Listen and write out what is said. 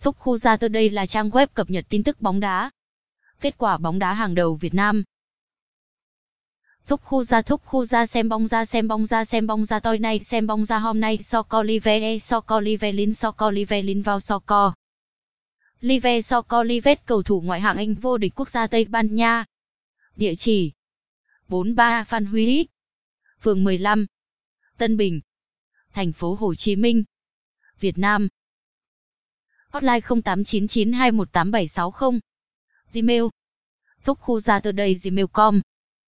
Thúc Khu Gia Tơ đây là trang web cập nhật tin tức bóng đá. Kết quả bóng đá hàng đầu Việt Nam. Thúc Khu Gia Thúc Khu Gia xem bóng ra, xem bóng ra, xem bóng ra tối nay xem bóng ra hôm nay Soccer Live Soccer Live Lin Soccer Live Lin vào Soccer. Live Soccer Live cầu thủ ngoại hạng Anh vô địch quốc gia Tây Ban Nha. Địa chỉ 43 Phan Huy Phường 15 Tân Bình Thành phố Hồ Chí Minh Việt Nam Hotline 0899218760 Gmail. Thúc khu ra từ đây gmail.com